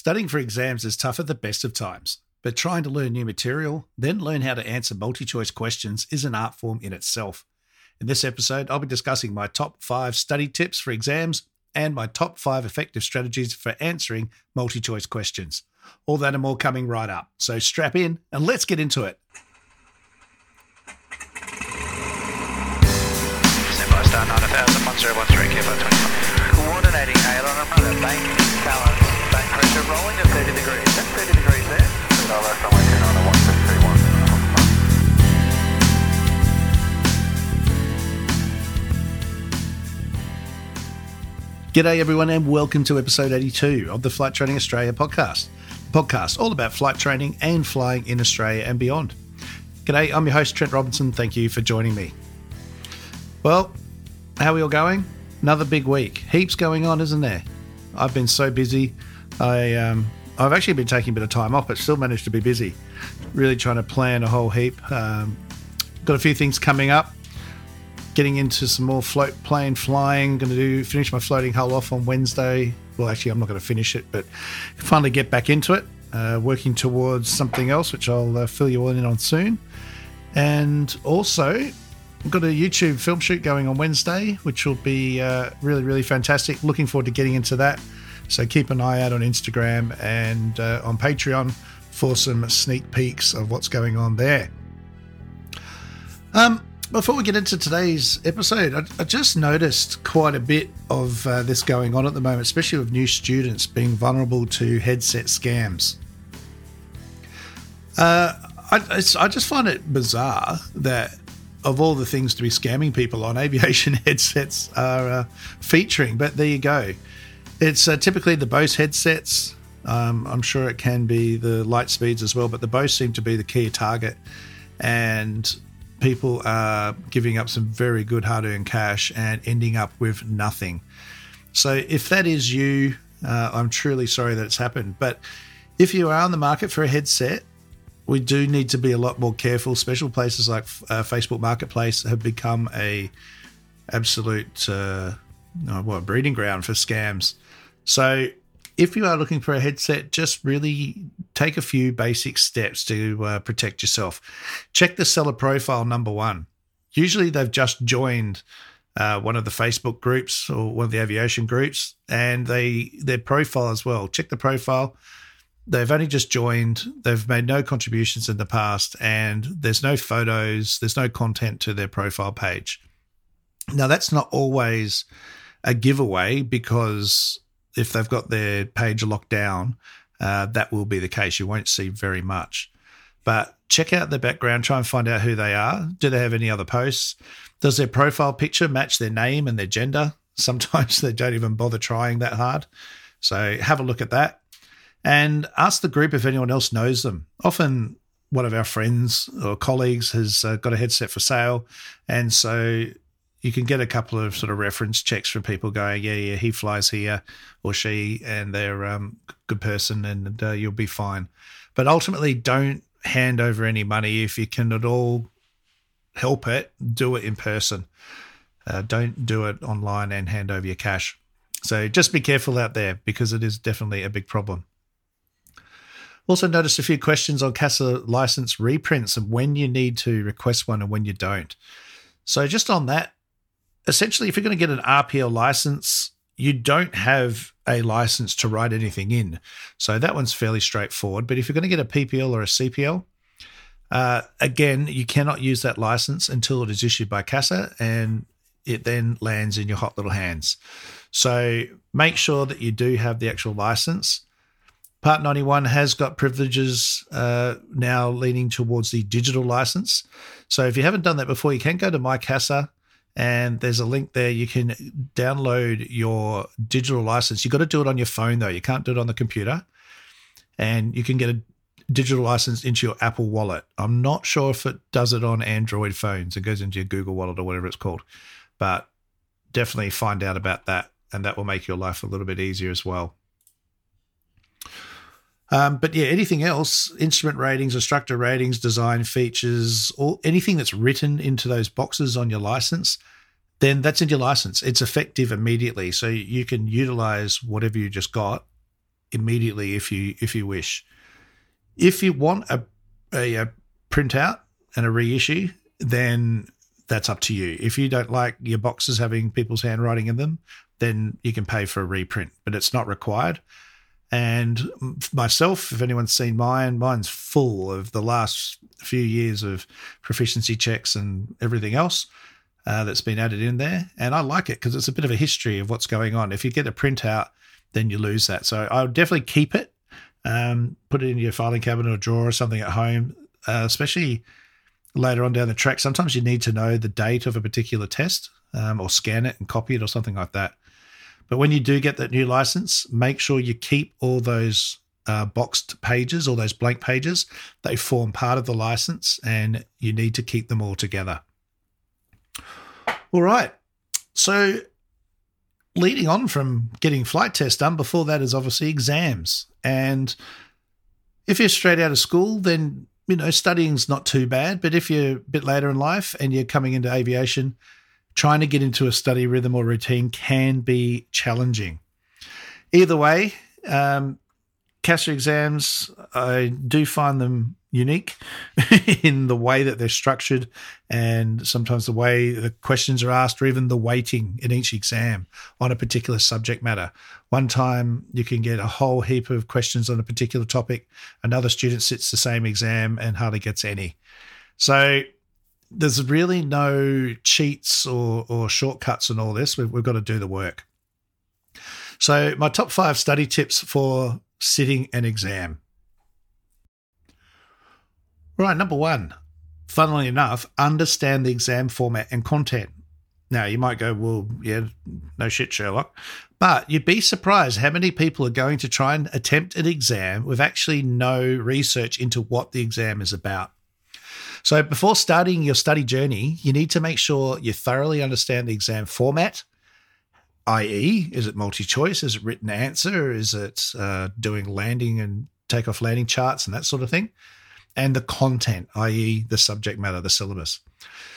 Studying for exams is tough at the best of times, but trying to learn new material, then learn how to answer multi choice questions is an art form in itself. In this episode, I'll be discussing my top five study tips for exams and my top five effective strategies for answering multi choice questions. All that and more coming right up. So strap in and let's get into it. Standby star 9000, 1013, Kilo 25. Coordinating bank pressure rolling to 30 degrees. That's 30 degrees there. No left runway 29 G'day, everyone, and welcome to episode 82 of the Flight Training Australia podcast. Podcast all about flight training and flying in Australia and beyond. G'day, I'm your host, Trent Robinson. Thank you for joining me. Well, how are we all going? Another big week. Heaps going on, isn't there? I've been so busy. I um, I've actually been taking a bit of time off, but still managed to be busy. Really trying to plan a whole heap. Um, got a few things coming up. Getting into some more float plane flying. Going to do finish my floating hull off on Wednesday. Well, actually, I'm not going to finish it, but finally get back into it. Uh, working towards something else, which I'll uh, fill you all in on soon. And also, I've got a YouTube film shoot going on Wednesday, which will be uh, really, really fantastic. Looking forward to getting into that. So keep an eye out on Instagram and uh, on Patreon for some sneak peeks of what's going on there. Um, before we get into today's episode, I, I just noticed quite a bit of uh, this going on at the moment, especially with new students being vulnerable to headset scams. Uh, I, I just find it bizarre that of all the things to be scamming people on, aviation headsets are uh, featuring. But there you go. It's uh, typically the Bose headsets. Um, I'm sure it can be the Lightspeeds as well, but the Bose seem to be the key target. And people are giving up some very good hard earned cash and ending up with nothing. So if that is you, uh, I'm truly sorry that it's happened. But if you are on the market for a headset, we do need to be a lot more careful. Special places like uh, Facebook Marketplace have become a absolute uh, uh, what breeding ground for scams. So if you are looking for a headset, just really take a few basic steps to uh, protect yourself. Check the seller profile number one. Usually they've just joined uh, one of the Facebook groups or one of the aviation groups, and they their profile as well. Check the profile. They've only just joined. They've made no contributions in the past, and there's no photos. There's no content to their profile page. Now that's not always a giveaway because if they've got their page locked down, uh, that will be the case. You won't see very much. But check out their background, try and find out who they are. Do they have any other posts? Does their profile picture match their name and their gender? Sometimes they don't even bother trying that hard. So have a look at that and ask the group if anyone else knows them. Often one of our friends or colleagues has uh, got a headset for sale. And so you can get a couple of sort of reference checks from people going, yeah, yeah, he flies here or she, and they're um, good person, and uh, you'll be fine. But ultimately, don't hand over any money if you can at all help it. Do it in person. Uh, don't do it online and hand over your cash. So just be careful out there because it is definitely a big problem. Also, noticed a few questions on CASA license reprints and when you need to request one and when you don't. So, just on that, essentially, if you're going to get an RPL license, you don't have a license to write anything in. So, that one's fairly straightforward. But if you're going to get a PPL or a CPL, uh, again, you cannot use that license until it is issued by CASA and it then lands in your hot little hands. So, make sure that you do have the actual license. Part 91 has got privileges uh, now leaning towards the digital license. So if you haven't done that before, you can go to MyCASA and there's a link there. You can download your digital license. You've got to do it on your phone, though. You can't do it on the computer. And you can get a digital license into your Apple wallet. I'm not sure if it does it on Android phones. It goes into your Google wallet or whatever it's called. But definitely find out about that. And that will make your life a little bit easier as well. Um, but yeah, anything else, instrument ratings, instructor ratings, design features, or anything that's written into those boxes on your license, then that's in your license. It's effective immediately. So you can utilize whatever you just got immediately if you if you wish. If you want a a, a printout and a reissue, then that's up to you. If you don't like your boxes having people's handwriting in them, then you can pay for a reprint, but it's not required. And myself, if anyone's seen mine, mine's full of the last few years of proficiency checks and everything else uh, that's been added in there. And I like it because it's a bit of a history of what's going on. If you get a printout, then you lose that. So I'll definitely keep it, um, put it in your filing cabinet or drawer or something at home, uh, especially later on down the track. Sometimes you need to know the date of a particular test um, or scan it and copy it or something like that. But when you do get that new license, make sure you keep all those uh, boxed pages, all those blank pages. They form part of the license and you need to keep them all together. All right. So, leading on from getting flight tests done, before that is obviously exams. And if you're straight out of school, then you know studying's not too bad. But if you're a bit later in life and you're coming into aviation, trying to get into a study rhythm or routine can be challenging. Either way, um, exams, I do find them unique in the way that they're structured and sometimes the way the questions are asked or even the weighting in each exam on a particular subject matter. One time you can get a whole heap of questions on a particular topic, another student sits the same exam and hardly gets any. So there's really no cheats or, or shortcuts in all this. We've, we've got to do the work. So, my top five study tips for sitting an exam. Right, number one, funnily enough, understand the exam format and content. Now, you might go, well, yeah, no shit, Sherlock. But you'd be surprised how many people are going to try and attempt an exam with actually no research into what the exam is about. So before starting your study journey, you need to make sure you thoroughly understand the exam format, i.e., is it multi choice? Is it written answer? Is it uh, doing landing and takeoff landing charts and that sort of thing? And the content, i.e., the subject matter, the syllabus.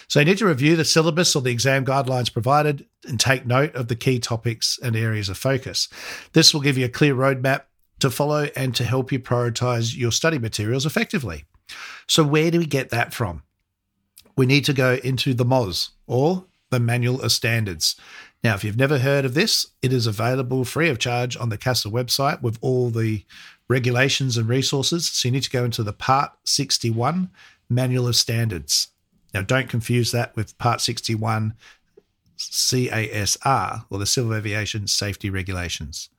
So you need to review the syllabus or the exam guidelines provided and take note of the key topics and areas of focus. This will give you a clear roadmap to follow and to help you prioritize your study materials effectively. So, where do we get that from? We need to go into the MOS or the Manual of Standards. Now, if you've never heard of this, it is available free of charge on the CASA website with all the regulations and resources. So, you need to go into the Part 61 Manual of Standards. Now, don't confuse that with Part 61 CASR or the Civil Aviation Safety Regulations.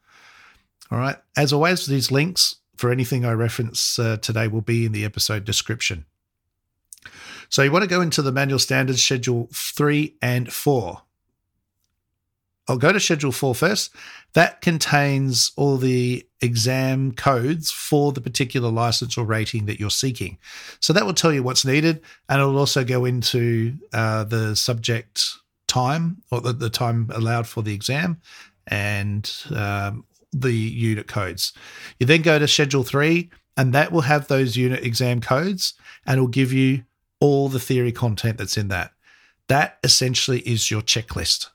All right. As always, these links for anything I reference uh, today will be in the episode description. So you want to go into the manual standards schedule three and four. I'll go to schedule four first. That contains all the exam codes for the particular license or rating that you're seeking. So that will tell you what's needed, and it'll also go into uh, the subject time or the, the, time allowed for the exam and um, the unit codes. You then go to schedule three, and that will have those unit exam codes and it'll give you all the theory content that's in that. That essentially is your checklist.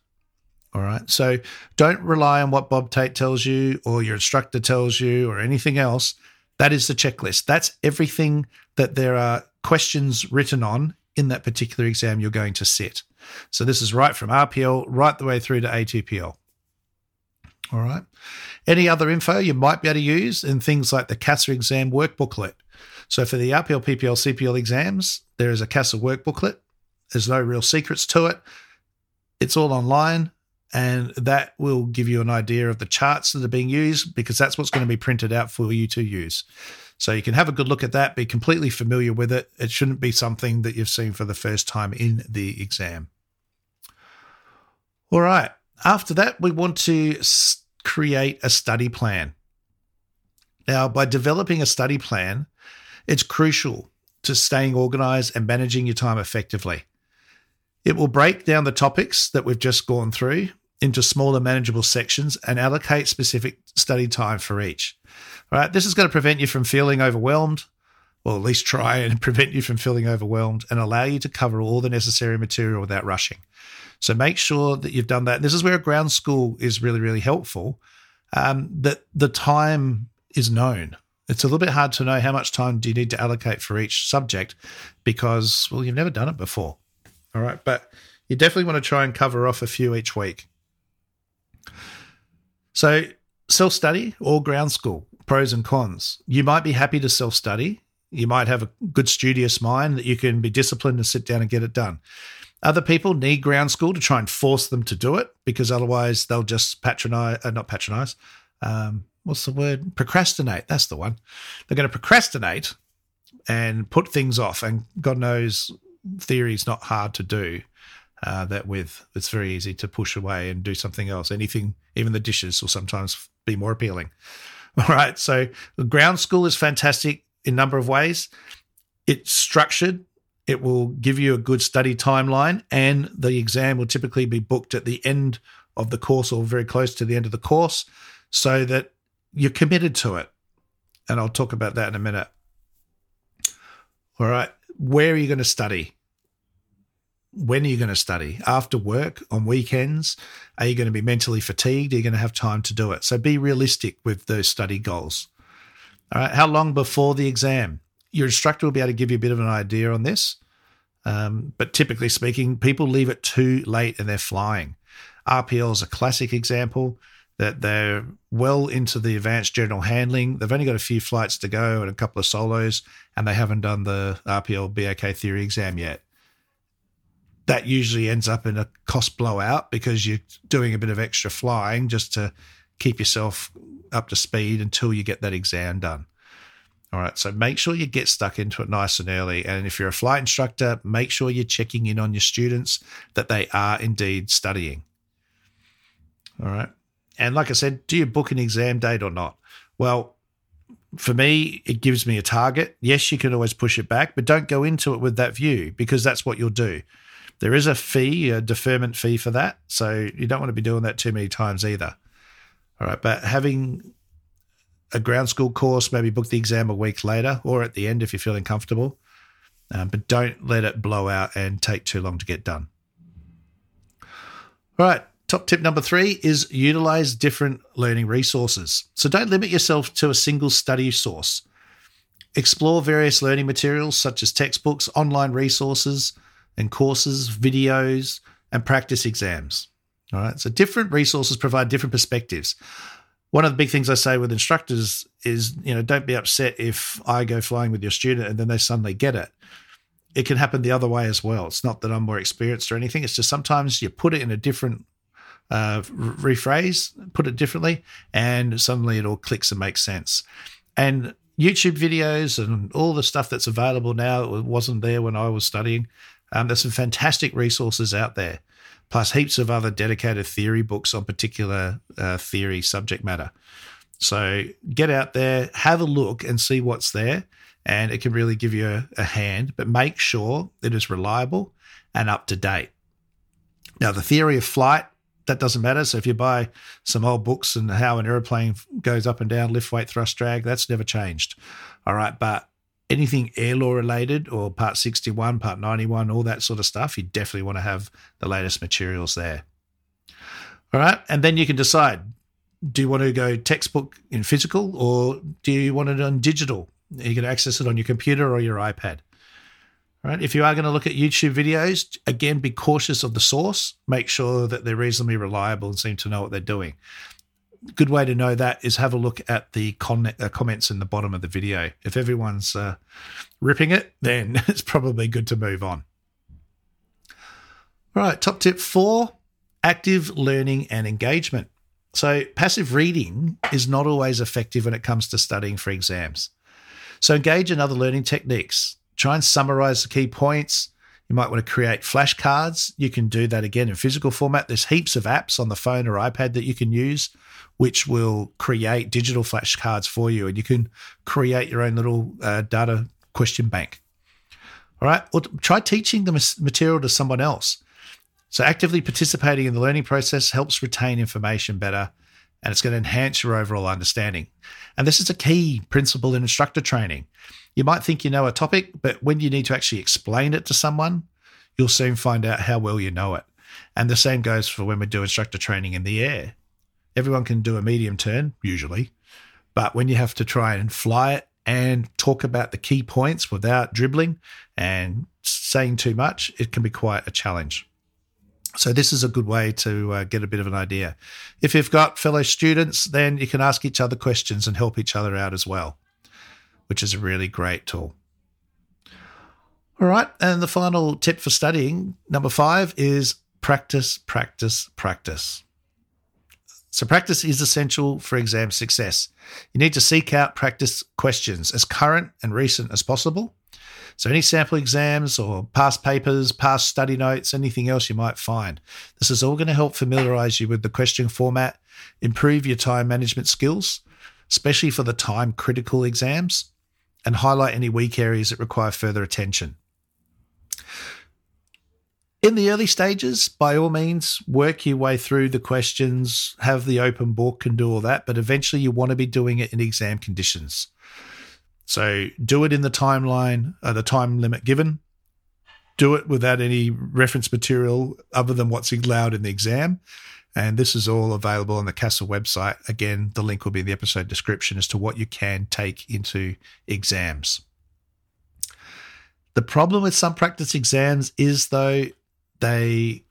All right. So don't rely on what Bob Tate tells you or your instructor tells you or anything else. That is the checklist. That's everything that there are questions written on in that particular exam you're going to sit. So this is right from RPL right the way through to ATPL. All right. Any other info you might be able to use in things like the CASA exam workbooklet. So for the RPL, PPL, CPL exams, there is a CASA workbooklet. There's no real secrets to it. It's all online, and that will give you an idea of the charts that are being used because that's what's going to be printed out for you to use. So you can have a good look at that, be completely familiar with it. It shouldn't be something that you've seen for the first time in the exam. All right. After that, we want to create a study plan. Now, by developing a study plan, it's crucial to staying organized and managing your time effectively. It will break down the topics that we've just gone through into smaller manageable sections and allocate specific study time for each. All right, this is going to prevent you from feeling overwhelmed, or at least try and prevent you from feeling overwhelmed and allow you to cover all the necessary material without rushing. So make sure that you've done that. This is where ground school is really, really helpful um, that the time is known. It's a little bit hard to know how much time do you need to allocate for each subject because, well, you've never done it before. All right. But you definitely want to try and cover off a few each week. So, self study or ground school, pros and cons. You might be happy to self study. You might have a good studious mind that you can be disciplined and sit down and get it done. Other people need ground school to try and force them to do it because otherwise they'll just patronize, uh, not patronize, um, what's the word? Procrastinate. That's the one. They're going to procrastinate and put things off. And God knows theory is not hard to do uh, that with. It's very easy to push away and do something else. Anything, even the dishes, will sometimes be more appealing. All right. So ground school is fantastic in a number of ways. It's structured it will give you a good study timeline, and the exam will typically be booked at the end of the course or very close to the end of the course so that you're committed to it. And I'll talk about that in a minute. All right. Where are you going to study? When are you going to study? After work, on weekends? Are you going to be mentally fatigued? Are you going to have time to do it? So be realistic with those study goals. All right. How long before the exam? Your instructor will be able to give you a bit of an idea on this. Um, but typically speaking, people leave it too late and they're flying. RPL is a classic example that they're well into the advanced general handling. They've only got a few flights to go and a couple of solos, and they haven't done the RPL BAK theory exam yet. That usually ends up in a cost blowout because you're doing a bit of extra flying just to keep yourself up to speed until you get that exam done. All right. So make sure you get stuck into it nice and early. And if you're a flight instructor, make sure you're checking in on your students that they are indeed studying. All right. And like I said, do you book an exam date or not? Well, for me, it gives me a target. Yes, you can always push it back, but don't go into it with that view because that's what you'll do. There is a fee, a deferment fee for that. So you don't want to be doing that too many times either. All right. But having a ground school course, maybe book the exam a week later or at the end if you're feeling comfortable. Um, but don't let it blow out and take too long to get done. All right, top tip number three is utilize different learning resources. So don't limit yourself to a single study source. Explore various learning materials such as textbooks, online resources and courses, videos, and practice exams. All right, so different resources provide different perspectives one of the big things I say with instructors is, you know, don't be upset if I go flying with your student and then they suddenly get it. It can happen the other way as well. It's not that I'm more experienced or anything. It's just sometimes you put it in a different uh, rephrase, put it differently, and suddenly it all clicks and makes sense. And YouTube videos and all the stuff that's available now wasn't there when I was studying. Um, there's some fantastic resources out there plus heaps of other dedicated theory books on particular uh, theory subject matter. So get out there, have a look, and see what's there. And it can really give you a, a hand, but make sure it is reliable and up to date. Now, the theory of flight, that doesn't matter. So if you buy some old books and how an airplane goes up and down, lift, weight, thrust, drag, that's never changed. All right. But anything air law related or part 61, part 91, all that sort of stuff, you definitely want to have the latest materials there. All right. And then you can decide do you want to go textbook in physical or do you want it on digital? You can access it on your computer or your iPad. All right. If you are going to look at YouTube videos, again, be cautious of the source. Make sure that they're reasonably reliable and seem to know what they're doing good way to know that is have a look at the con- uh, comments in the bottom of the video. If everyone's uh, ripping it, then it's probably good to move on. All right, top tip four active learning and engagement. So, passive reading is not always effective when it comes to studying for exams. So, engage in other learning techniques. Try and summarize the key points. You might want to create flashcards. You can do that again in physical format. There's heaps of apps on the phone or iPad that you can use which will create digital flashcards for you, and you can create your own little uh, data question bank. All right, or try teaching the material to someone else. So, actively participating in the learning process helps retain information better and it's going to enhance your overall understanding. And this is a key principle in instructor training. You might think you know a topic, but when you need to actually explain it to someone, you'll soon find out how well you know it. And the same goes for when we do instructor training in the air everyone can do a medium turn, usually. But when you have to try and fly it and talk about the key points without dribbling and saying too much, it can be quite a challenge. So, this is a good way to uh, get a bit of an idea. If you've got fellow students, then you can ask each other questions and help each other out as well, which is a really great tool. All right. And the final tip for studying, number five, is practice, practice, practice. So, practice is essential for exam success. You need to seek out practice questions as current and recent as possible. So, any sample exams or past papers, past study notes, anything else you might find. This is all going to help familiarize you with the question format, improve your time management skills, especially for the time critical exams, and highlight any weak areas that require further attention in the early stages, by all means, work your way through the questions, have the open book and do all that. But eventually, you want to be doing it in exam conditions. So do it in the timeline, uh, the time limit given. Do it without any reference material other than what's allowed in the exam. And this is all available on the CASA website. Again, the link will be in the episode description as to what you can take into exams. The problem with some practice exams is, though, they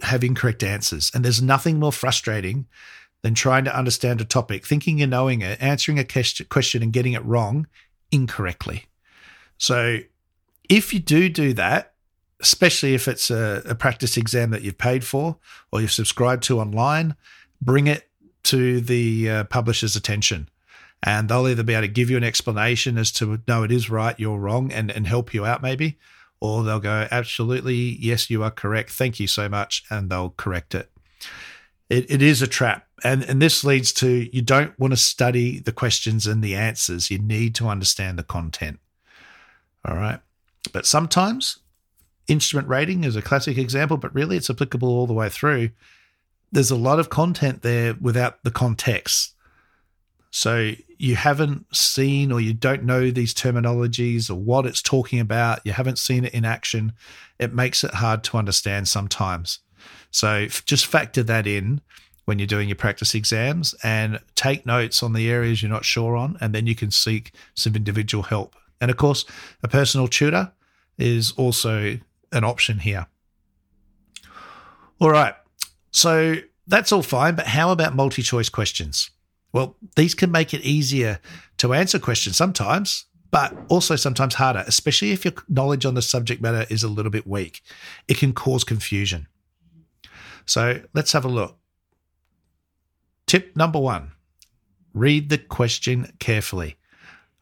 have incorrect answers. And there's nothing more frustrating than trying to understand a topic, thinking you're knowing it, answering a question and getting it wrong incorrectly. So if you do do that, especially if it's a, a practice exam that you've paid for or you've subscribed to online, bring it to the uh, publisher's attention. And they'll either be able to give you an explanation as to, no, it is right, you're wrong, and, and help you out maybe, or they'll go, absolutely, yes, you are correct. Thank you so much. And they'll correct it. It, it is a trap. And, and this leads to you don't want to study the questions and the answers. You need to understand the content. All right. But sometimes instrument rating is a classic example, but really it's applicable all the way through. There's a lot of content there without the context. So you haven't seen or you don't know these terminologies or what it's talking about. You haven't seen it in action. It makes it hard to understand sometimes. So just factor that in when you're doing your practice exams and take notes on the areas you're not sure on, and then you can seek some individual help. And of course, a personal tutor is also an option here. All right. So that's all fine, but how about multi choice questions? Well, these can make it easier to answer questions sometimes, but also sometimes harder, especially if your knowledge on the subject matter is a little bit weak. It can cause confusion. So let's have a look. Tip number one read the question carefully.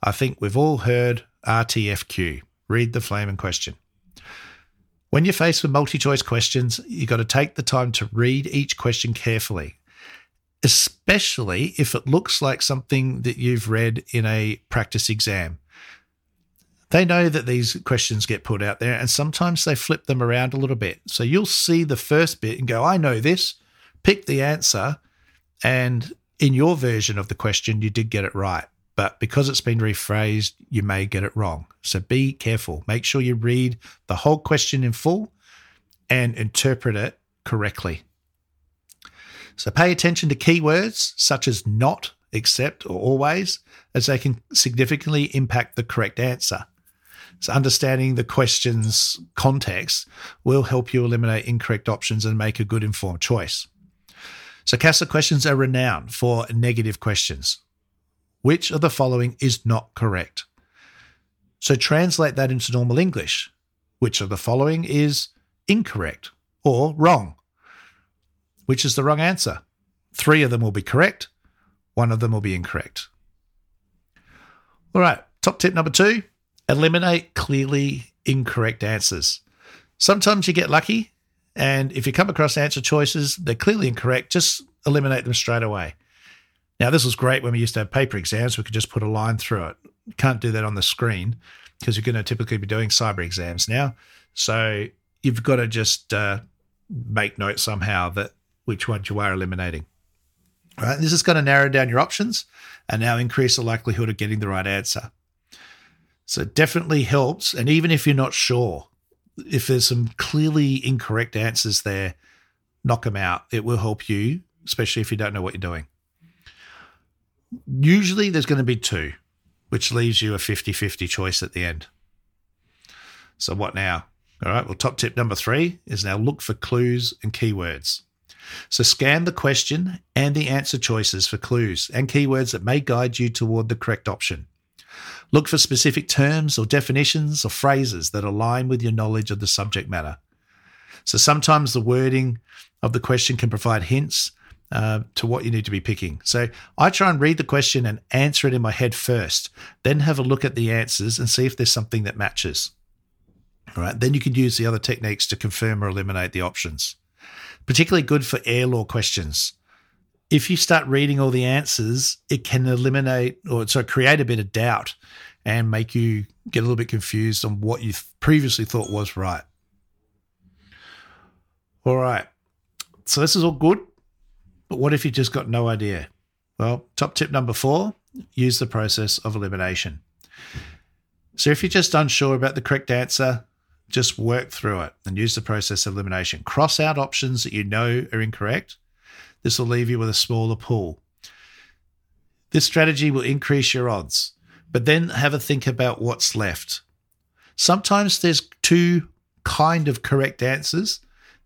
I think we've all heard RTFQ read the flame in question. When you're faced with multi choice questions, you've got to take the time to read each question carefully especially if it looks like something that you've read in a practice exam. They know that these questions get put out there, and sometimes they flip them around a little bit. So you'll see the first bit and go, I know this, pick the answer, and in your version of the question, you did get it right. But because it's been rephrased, you may get it wrong. So be careful. Make sure you read the whole question in full and interpret it correctly. So pay attention to keywords such as not, except, or always, as they can significantly impact the correct answer. So understanding the question's context will help you eliminate incorrect options and make a good informed choice. So CASA questions are renowned for negative questions. Which of the following is not correct? So translate that into normal English. Which of the following is incorrect or wrong? which is the wrong answer. Three of them will be correct, one of them will be incorrect. All right, top tip number two eliminate clearly incorrect answers. Sometimes you get lucky, and if you come across answer choices, they're clearly incorrect, just eliminate them straight away. Now, this was great when we used to have paper exams. We could just put a line through it. can't do that on the screen because you're going to typically be doing cyber exams now. So you've got to just uh, make note somehow that which ones you are eliminating. All right, this is going to narrow down your options and now increase the likelihood of getting the right answer. So it definitely helps. And even if you're not sure, if there's some clearly incorrect answers there, knock them out. It will help you especially if you don't know what you're doing. Usually there's going to be two, which leaves you a 50 50 choice at the end. So, what now? All right, well, top tip number three is now look for clues and keywords. So, scan the question and the answer choices for clues and keywords that may guide you toward the correct option. Look for specific terms or definitions or phrases that align with your knowledge of the subject matter. So, sometimes the wording of the question can provide hints uh, to what you need to be picking. So I try and read the question and answer it in my head first, then have a look at the answers and see if there's something that matches. All right, then you can use the other techniques to confirm or eliminate the options. Particularly good for air law questions. If you start reading all the answers, it can eliminate or so create a bit of doubt and make you get a little bit confused on what you previously thought was right. All right. So this is all good. But what if you just got no idea? Well, top tip number four use the process of elimination. So if you're just unsure about the correct answer, just work through it and use the process of elimination. Cross out options that you know are incorrect. This will leave you with a smaller pool. This strategy will increase your odds, but then have a think about what's left. Sometimes there's two kind of correct answers.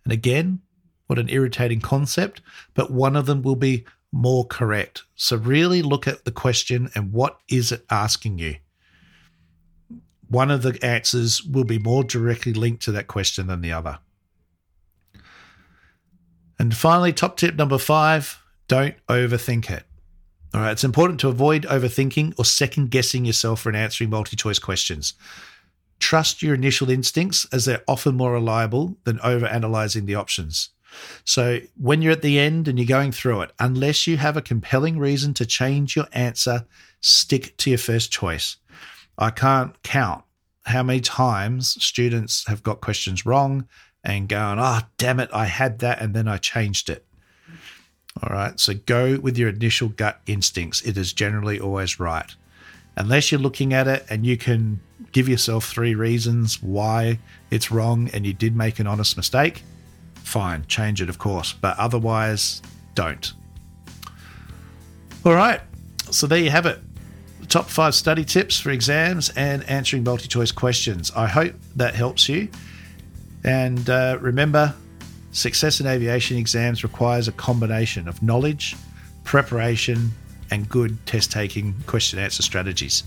And again, what an irritating concept, but one of them will be more correct. So really look at the question and what is it asking you? One of the answers will be more directly linked to that question than the other. And finally, top tip number five don't overthink it. All right, it's important to avoid overthinking or second guessing yourself when answering multi choice questions. Trust your initial instincts as they're often more reliable than over analyzing the options. So when you're at the end and you're going through it, unless you have a compelling reason to change your answer, stick to your first choice. I can't count how many times students have got questions wrong and going, oh, ah, damn it, I had that and then I changed it. All right. So go with your initial gut instincts. It is generally always right. Unless you're looking at it and you can give yourself three reasons why it's wrong and you did make an honest mistake, fine, change it, of course, but otherwise, don't. All right, so there you have it. Top five study tips for exams and answering multi choice questions. I hope that helps you. And uh, remember, success in aviation exams requires a combination of knowledge, preparation, and good test taking question answer strategies.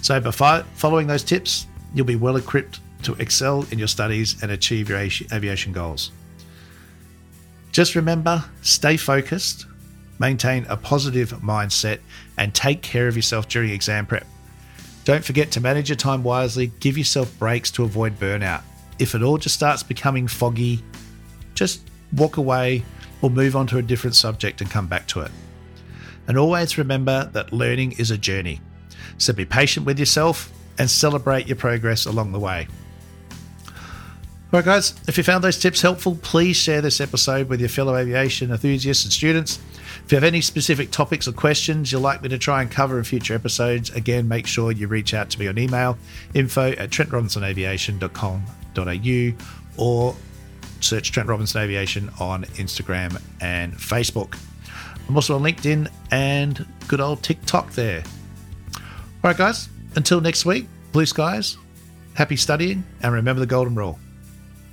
So, by following those tips, you'll be well equipped to excel in your studies and achieve your aviation goals. Just remember stay focused, maintain a positive mindset, and take care of yourself during exam prep. Don't forget to manage your time wisely, give yourself breaks to avoid burnout. If it all just starts becoming foggy, just walk away or move on to a different subject and come back to it. And always remember that learning is a journey. So be patient with yourself and celebrate your progress along the way. All right, guys, if you found those tips helpful, please share this episode with your fellow aviation enthusiasts and students. If you have any specific topics or questions you'd like me to try and cover in future episodes, again, make sure you reach out to me on email info at trentrobinsonaviation.com.au or search Trent Robinson Aviation on Instagram and Facebook. I'm also on LinkedIn and good old TikTok there. All right, guys, until next week, blue skies, happy studying, and remember the golden rule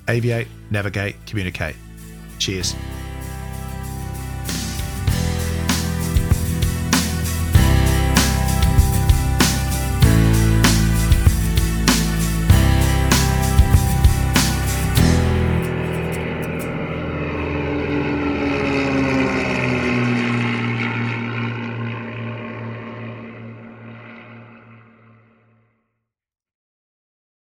aviate, navigate, communicate. Cheers.